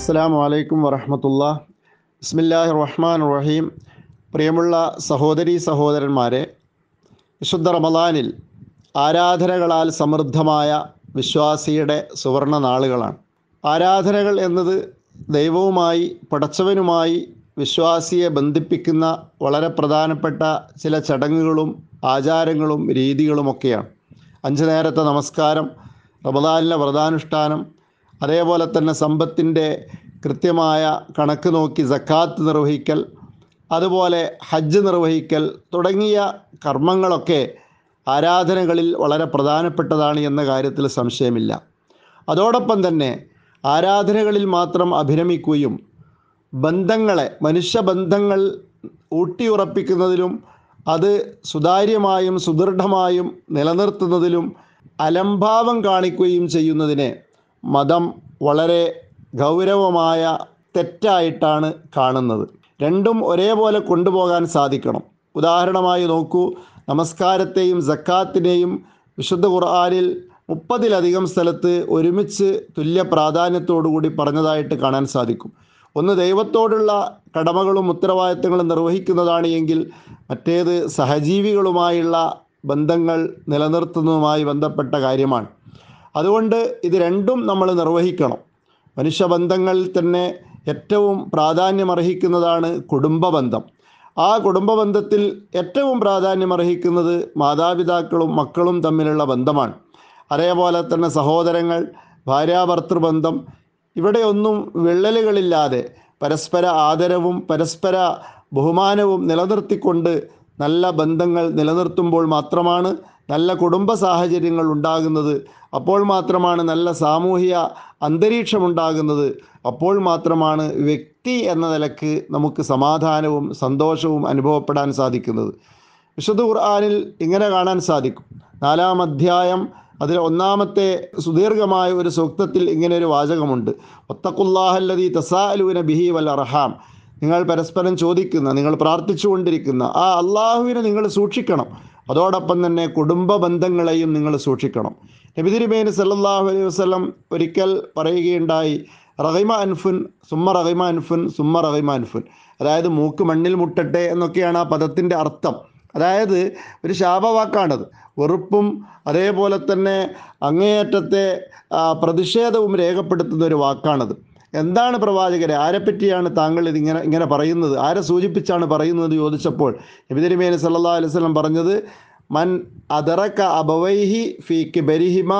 അസ്സലാമു അലൈക്കും വറഹമത്തുള്ള ബിസ്മില്ലാഹി റഹ്മാൻ റഹീം പ്രിയമുള്ള സഹോദരി സഹോദരന്മാരെ വിശുദ്ധ റമദാനിൽ ആരാധനകളാൽ സമൃദ്ധമായ വിശ്വാസിയുടെ സുവർണ നാളുകളാണ്. ആരാധനകൾ എന്നത് ദൈവവുമായി പടച്ചവനുമായി വിശ്വാസിയെ ബന്ധിപ്പിക്കുന്ന വളരെ പ്രധാനപ്പെട്ട ചില ചടങ്ങുകളും ആചാരങ്ങളും രീതികളുമൊക്കെയാണ്. അഞ്ച് നേരത്തെ നമസ്കാരം റമദാനിലെ വ്രതാനുഷ്ഠാനം അതേപോലെ തന്നെ സമ്പത്തിന്റെ കൃത്യമായ കണക്ക് നോക്കി സക്കാത്ത് നിർവഹിക്കൽ അതുപോലെ ഹജ്ജ് നിർവഹിക്കൽ തുടങ്ങിയ കർമ്മങ്ങളൊക്കെ ആരാധനകളിൽ വളരെ പ്രധാനപ്പെട്ടതാണ് എന്ന കാര്യത്തിൽ സംശയമില്ല. അതോടൊപ്പം തന്നെ ആരാധനകളിൽ മാത്രം അഭിരമിക്കുകയും ബന്ധങ്ങളെ മനുഷ്യബന്ധങ്ങൾ ഊട്ടിയുറപ്പിക്കുന്നതിലും അത് സുതാര്യമായും സുദൃഢമായും നിലനിർത്തുന്നതിലും അലംഭാവം കാണിക്കുകയും ചെയ്യുന്നതിനെ മതം വളരെ ഗൗരവമായ തെറ്റായിട്ടാണ് കാണുന്നത്. രണ്ടും ഒരേപോലെ കൊണ്ടുപോകാൻ സാധിക്കണം. ഉദാഹരണമായി നോക്കൂ. നമസ്കാരത്തെയും സക്കാത്തിനെയും വിശുദ്ധ ഖുർആാനിൽ മുപ്പതിലധികം സ്ഥലത്ത് ഒരുമിച്ച് തുല്യ പ്രാധാന്യത്തോടുകൂടി പറഞ്ഞതായിട്ട് കാണാൻ സാധിക്കും. ഒന്ന് ദൈവത്തോടുള്ള കടമകളും ഉത്തരവാദിത്തങ്ങളും നിർവഹിക്കുന്നതാണ് എങ്കിൽ മറ്റേത് സഹജീവികളുമായുള്ള ബന്ധങ്ങൾ നിലനിർത്തുന്നതുമായി ബന്ധപ്പെട്ട കാര്യമാണ്. അതുകൊണ്ട് ഇത് രണ്ടും നമ്മൾ നിർവഹിക്കണം. മനുഷ്യബന്ധങ്ങളിൽ തന്നെ ഏറ്റവും പ്രാധാന്യമർഹിക്കുന്നതാണ് കുടുംബബന്ധം. ആ കുടുംബബന്ധത്തിൽ ഏറ്റവും പ്രാധാന്യമർഹിക്കുന്നത് മാതാപിതാക്കളും മക്കളും തമ്മിലുള്ള ബന്ധമാണ്. അതേപോലെ തന്നെ സഹോദരങ്ങൾ ഭാര്യാഭർത്തൃബന്ധം ഇവിടെയൊന്നും വിള്ളലുകളില്ലാതെ പരസ്പര ആദരവും പരസ്പര ബഹുമാനവും നിലനിർത്തിക്കൊണ്ട് നല്ല ബന്ധങ്ങൾ നിലനിർത്തുമ്പോൾ മാത്രമാണ് നല്ല കുടുംബ സാഹചര്യങ്ങൾ ഉണ്ടാകുന്നത് അപ്പോൾ മാത്രമാണ് നല്ല സാമൂഹിക അന്തരീക്ഷം ഉണ്ടാകുന്നത് അപ്പോൾ മാത്രമാണ് വ്യക്തി എന്ന നിലയ്ക്ക് നമുക്ക് സമാധാനവും സന്തോഷവും അനുഭവപ്പെടാൻ സാധിക്കുന്നത്. വിശുദ്ധ ഖുർആാനിൽ ഇങ്ങനെ കാണാൻ സാധിക്കും. നാലാം അധ്യായം അതിൽ ഒന്നാമത്തെ സുദീർഘമായ ഒരു സൂക്തത്തിൽ ഇങ്ങനെ ഒരു വാചകമുണ്ട്. ഒത്തക്കുല്ലാഹല്ലതി തസാലൂന ബിഹി വൽ അർഹാം. നിങ്ങൾ പരസ്പരം ചോദിക്കുന്ന നിങ്ങൾ പ്രാർത്ഥിച്ചുകൊണ്ടിരിക്കുന്ന ആ അള്ളാഹുവിനെ നിങ്ങൾ സൂക്ഷിക്കണം. അതോടൊപ്പം തന്നെ കുടുംബ ബന്ധങ്ങളെയും നിങ്ങൾ സൂക്ഷിക്കണം. നബിതിരുമേന് സല്ലാഹു അലൈഹി വസ്ലം ഒരിക്കൽ പറയുകയുണ്ടായി റഹിമ അൻഫുൻ സുമ്മ റഹിമ അൻഫുൻ സുമ്മ റഹിമ അൻഫുൻ. അതായത് മൂക്ക് മണ്ണിൽ മുട്ടട്ടെ എന്നൊക്കെയാണ് ആ പദത്തിന്റെ അർത്ഥം. അതായത് ഒരു ശാപവാക്കാണത്. വെറുപ്പും അതേപോലെ തന്നെ അങ്ങേയറ്റത്തെ പ്രതിഷേധവും രേഖപ്പെടുത്തുന്ന ഒരു വാക്കാണത്. എന്താണ് പ്രവാചകരെ? ആരെപ്പറ്റിയാണ് താങ്കൾ ഇതിങ്ങനെ ഇങ്ങനെ പറയുന്നത്? ആരെ സൂചിപ്പിച്ചാണ് പറയുന്നത് ചോദിച്ചപ്പോൾ നബിതിരിമേനി സല്ലാ അലൈഹി സ്വലം പറഞ്ഞത് മൻ അതറക്ക അബവൈഹി ഫി കിബരിഹിമ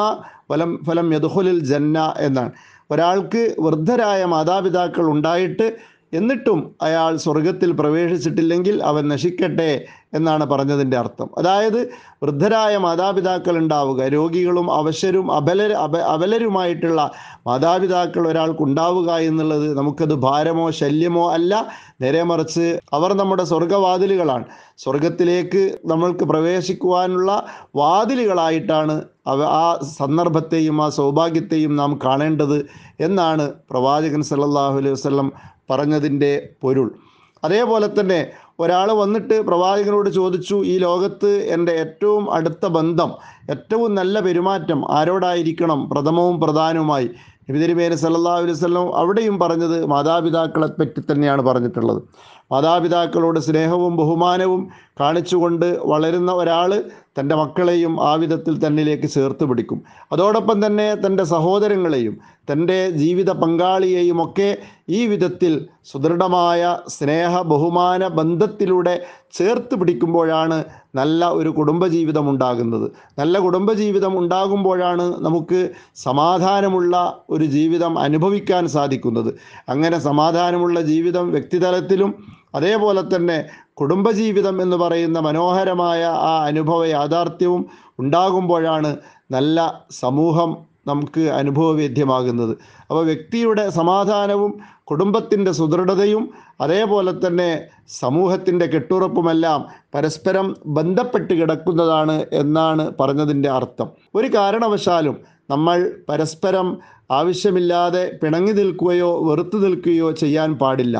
ഫലം ഫലം യദുഹുലിൽ ജന്ന എന്നാണ്. ഒരാൾക്ക് വൃദ്ധരായ മാതാപിതാക്കൾ ഉണ്ടായിട്ട് എന്നിട്ടും അയാൾ സ്വർഗത്തിൽ പ്രവേശിച്ചിട്ടില്ലെങ്കിൽ അവൻ നശിക്കട്ടെ എന്നാണ് പറഞ്ഞതിന്റെ അർത്ഥം. അതായത് വൃദ്ധരായ മാതാപിതാക്കൾ ഉണ്ടാവുക രോഗികളും അവശരും അബല അബ അബലരുമായിട്ടുള്ള മാതാപിതാക്കൾ ഒരാൾക്ക് ഉണ്ടാവുക എന്നുള്ളത് നമുക്കത് ഭാരമോ ശല്യമോ അല്ല. നേരെ മറിച്ച് അവർ നമ്മുടെ സ്വർഗവാതിലുകളാണ് സ്വർഗത്തിലേക്ക് നമ്മൾക്ക് പ്രവേശിക്കുവാനുള്ള വാതിലുകളായിട്ടാണ് ആ സന്ദർഭത്തെയും ആ സൗഭാഗ്യത്തെയും നാം കാണേണ്ടത് എന്നാണ് പ്രവാചകൻ സല്ലല്ലാഹു അലൈഹി വസ്ലം പറഞ്ഞതിന്റെ പൊരുൾ. അതേപോലെ തന്നെ ഒരാൾ വന്നിട്ട് പ്രവാചകനോട് ചോദിച്ചു ഈ ലോകത്ത് എന്റെ ഏറ്റവും അടുത്ത ബന്ധം ഏറ്റവും നല്ല പെരുമാറ്റം ആരോടായിരിക്കണം? പ്രഥമവും പ്രധാനവുമായി നബിതിരിമേന് സല്ലാ അലൈഹി വല്ലം അവിടെയും പറഞ്ഞത് മാതാപിതാക്കളെ പറ്റി തന്നെയാണ് പറഞ്ഞിട്ടുള്ളത്. മാതാപിതാക്കളോട് സ്നേഹവും ബഹുമാനവും കാണിച്ചുകൊണ്ട് വളരുന്ന ഒരാൾ തന്റെ മക്കളെയും ആ വിധത്തിൽ തന്നിലേക്ക് ചേർത്ത് പിടിക്കും. അതോടൊപ്പം തന്നെ തന്റെ സഹോദരങ്ങളെയും തന്റെ ജീവിത പങ്കാളിയെയും ഒക്കെ ഈ വിധത്തിൽ സുദൃഢമായ സ്നേഹ ബഹുമാന ബന്ധത്തിലൂടെ ചേർത്ത് പിടിക്കുമ്പോഴാണ് നല്ല ഒരു കുടുംബജീവിതം ഉണ്ടാകുന്നത്. നല്ല കുടുംബജീവിതം ഉണ്ടാകുമ്പോഴാണ് നമുക്ക് സമാധാനമുള്ള ഒരു ജീവിതം അനുഭവിക്കാൻ സാധിക്കുന്നത്. അങ്ങനെ സമാധാനമുള്ള ജീവിതം വ്യക്തിതലത്തിലും അതേപോലെ തന്നെ കുടുംബജീവിതം എന്ന് പറയുന്ന മനോഹരമായ ആ അനുഭവ യാഥാർത്ഥ്യവും ഉണ്ടാകുമ്പോഴാണ് നല്ല സമൂഹം നമുക്ക് അനുഭവവേദ്യമാകുന്നത്. അപ്പോൾ വ്യക്തിയുടെ സമാധാനവും കുടുംബത്തിന്റെ സുദൃഢതയും അതേപോലെ തന്നെ സമൂഹത്തിന്റെ കെട്ടുറപ്പുമെല്ലാം പരസ്പരം ബന്ധപ്പെട്ട് കിടക്കുന്നതാണ് എന്നാണ് പറഞ്ഞതിന്റെ അർത്ഥം. ഒരു കാരണവശാലും നമ്മൾ പരസ്പരം ആവശ്യമില്ലാതെ പിണങ്ങി നിൽക്കുകയോ വെറുത്തു നിൽക്കുകയോ ചെയ്യാൻ പാടില്ല.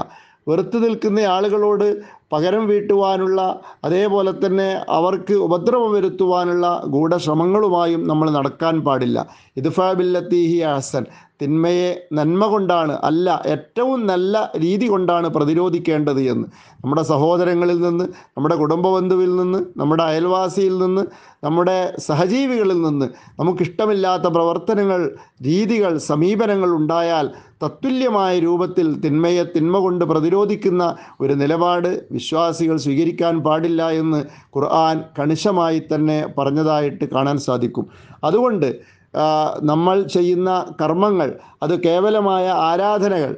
വെറുത്തു നിൽക്കുന്ന ആളുകളോട് പകരം വീട്ടുവാനുള്ള അതേപോലെ തന്നെ അവർക്ക് ഉപദ്രവം വരുത്തുവാനുള്ള ഗൂഢശ്രമങ്ങളുമായും നമ്മൾ നടക്കാൻ പാടില്ല. ഇദ്ഫാബില്ലത്തിഹി അഹസൻ. തിന്മയെ നന്മ കൊണ്ടാണ് അല്ല ഏറ്റവും നല്ല രീതി കൊണ്ടാണ് പ്രതിരോധിക്കേണ്ടത് എന്ന്. നമ്മുടെ സഹോദരങ്ങളിൽ നിന്ന് നമ്മുടെ കുടുംബ ബന്ധുവിൽ നിന്ന് നമ്മുടെ അയൽവാസിയിൽ നിന്ന് നമ്മുടെ സഹജീവികളിൽ നിന്ന് നമുക്കിഷ്ടമില്ലാത്ത പ്രവർത്തനങ്ങൾ രീതികൾ സമീപനങ്ങൾ ഉണ്ടായാൽ തത്തുല്യമായ രൂപത്തിൽ തിന്മയെ തിന്മ കൊണ്ട് പ്രതിരോധിക്കുന്ന ഒരു നിലപാട് വിശ്വാസികൾ സ്വീകരിക്കാൻ പാടില്ല എന്ന് ഖുർആൻ കണിശമായി തന്നെ പറഞ്ഞതായിട്ട് കാണാൻ സാധിക്കും. അതുകൊണ്ട് നമ്മൾ ചെയ്യുന്ന കർമ്മങ്ങൾ അത് കേവലമായ ആരാധനകൾ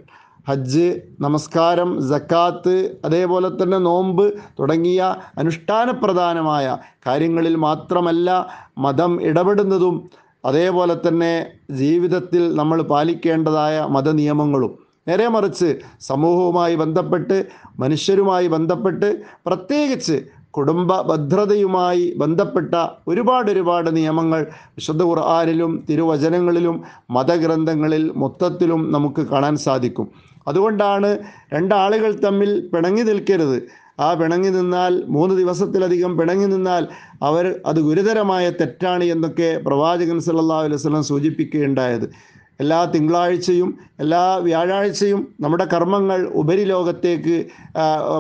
ഹജ്ജ് നമസ്കാരം ജക്കാത്ത് അതേപോലെ തന്നെ നോമ്പ് തുടങ്ങിയ അനുഷ്ഠാനപ്രധാനമായ കാര്യങ്ങളിൽ മാത്രമല്ല മതം ഇടപെടുന്നതും അതേപോലെ തന്നെ ജീവിതത്തിൽ നമ്മൾ പാലിക്കേണ്ടതായ മതനിയമങ്ങളും നേരെ മറിച്ച് സമൂഹവുമായി ബന്ധപ്പെട്ട് മനുഷ്യരുമായി ബന്ധപ്പെട്ട് പ്രത്യേകിച്ച് കുടുംബ ഭദ്രതയുമായി ബന്ധപ്പെട്ട ഒരുപാട് ഒരുപാട് നിയമങ്ങൾ വിശുദ്ധ ഖുർആാനിലും തിരുവചനങ്ങളിലും മതഗ്രന്ഥങ്ങളിൽ മൊത്തത്തിലും നമുക്ക് കാണാൻ സാധിക്കും. അതുകൊണ്ടാണ് രണ്ടാളുകൾ തമ്മിൽ പിണങ്ങി നിൽക്കരുത്. ആ പിണങ്ങി നിന്നാൽ മൂന്ന് ദിവസത്തിലധികം പിണങ്ങി നിന്നാൽ അവർ അത് ഗുരുതരമായ തെറ്റാണ് എന്നൊക്കെ പ്രവാചകൻ സല്ലാ അലൈഹി വസല്ലം സൂചിപ്പിക്കുകയുണ്ടായത്. എല്ലാ തിങ്കളാഴ്ചയും എല്ലാ വ്യാഴാഴ്ചയും നമ്മുടെ കർമ്മങ്ങൾ ഉപരിലോകത്തേക്ക്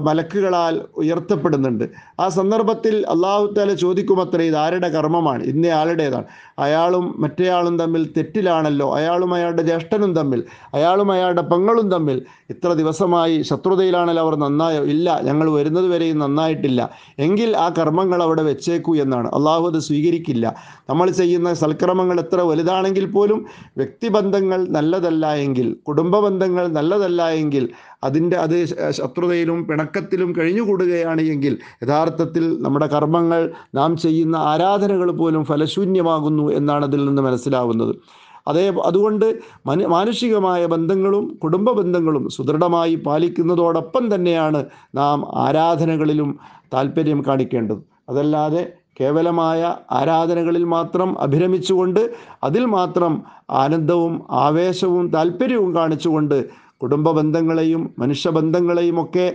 മലക്കുകളാൽ ഉയർത്തപ്പെടുന്നുണ്ട്. ആ സന്ദർഭത്തിൽ അള്ളാഹു താല ചോദിക്കുമത്രേ ഇത് ആരുടെ കർമ്മമാണ്? ഇന്ന ആളുടേതാണ്. അയാളും മറ്റേയാളും തമ്മിൽ തെറ്റിലാണല്ലോ. അയാളും അയാളുടെ ജ്യേഷ്ഠനും തമ്മിൽ അയാളും അയാളുടെ പെങ്ങളും തമ്മിൽ ഇത്ര ദിവസമായി ശത്രുതയിലാണല്ലോ അവർ നന്നായോ ഇല്ല ഞങ്ങൾ വരുന്നത് വരെയും നന്നായിട്ടില്ല. എങ്കിൽ ആ കർമ്മങ്ങൾ അവിടെ വെച്ചേക്കൂ എന്നാണ്. അള്ളാഹു അത് സ്വീകരിക്കില്ല. നമ്മൾ ചെയ്യുന്ന സൽക്രമങ്ങൾ എത്ര വലുതാണെങ്കിൽ പോലും വ്യക്തിബന്ധങ്ങൾ നല്ലതല്ല എങ്കിൽ കുടുംബ ബന്ധങ്ങൾ നല്ലതല്ല എങ്കിൽ അതിന്റെ അത് ശത്രുതയിലും പിണക്കത്തിലും കഴിഞ്ഞുകൂടുകയാണ് എങ്കിൽ യഥാർത്ഥത്തിൽ നമ്മുടെ കർമ്മങ്ങൾ നാം ചെയ്യുന്ന ആരാധനകൾ പോലും ഫലശൂന്യമാകുന്നു എന്നാണ് അതിൽ നിന്ന് മനസ്സിലാവുന്നത്. അതേ അതുകൊണ്ട് മനു മാനുഷികമായ ബന്ധങ്ങളും കുടുംബ ബന്ധങ്ങളും സുദൃഢമായി പാലിക്കുന്നതോടൊപ്പം തന്നെയാണ് നാം ആരാധനകളിലും താല്പര്യം കാണിക്കേണ്ടത്. അതല്ലാതെ കേവലമായ ആരാധനകളിൽ മാത്രം അഭിരമിച്ചുകൊണ്ട് അതിൽ മാത്രം ആനന്ദവും ആവേശവും താല്പര്യവും കാണിച്ചുകൊണ്ട് കുടുംബ ബന്ധങ്ങളെയും മനുഷ്യബന്ധങ്ങളെയും ഒക്കെ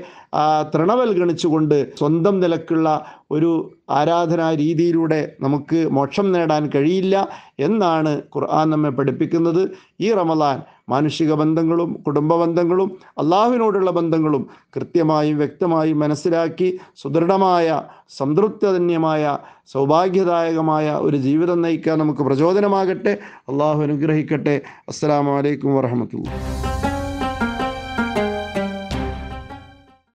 തൃണവൽഗണിച്ചുകൊണ്ട് സ്വന്തം നിലക്കുള്ള ഒരു ആരാധനാ രീതിയിലൂടെ നമുക്ക് മോക്ഷം നേടാൻ കഴിയില്ല എന്നാണ് ഖുർആൻ നമ്മെ പഠിപ്പിക്കുന്നത്. ഈ റമദാൻ മാനുഷിക ബന്ധങ്ങളും കുടുംബ ബന്ധങ്ങളും അള്ളാഹുവിനോടുള്ള ബന്ധങ്ങളും കൃത്യമായും വ്യക്തമായും മനസ്സിലാക്കി സുദൃഢമായ സംതൃപ്തധന്യമായ സൗഭാഗ്യദായകമായ ഒരു ജീവിതം നയിക്കാൻ നമുക്ക് പ്രചോദനമാകട്ടെ. അള്ളാഹു അനുഗ്രഹിക്കട്ടെ. അസ്സാം വലൈക്കും വറഹമത്തുള്ള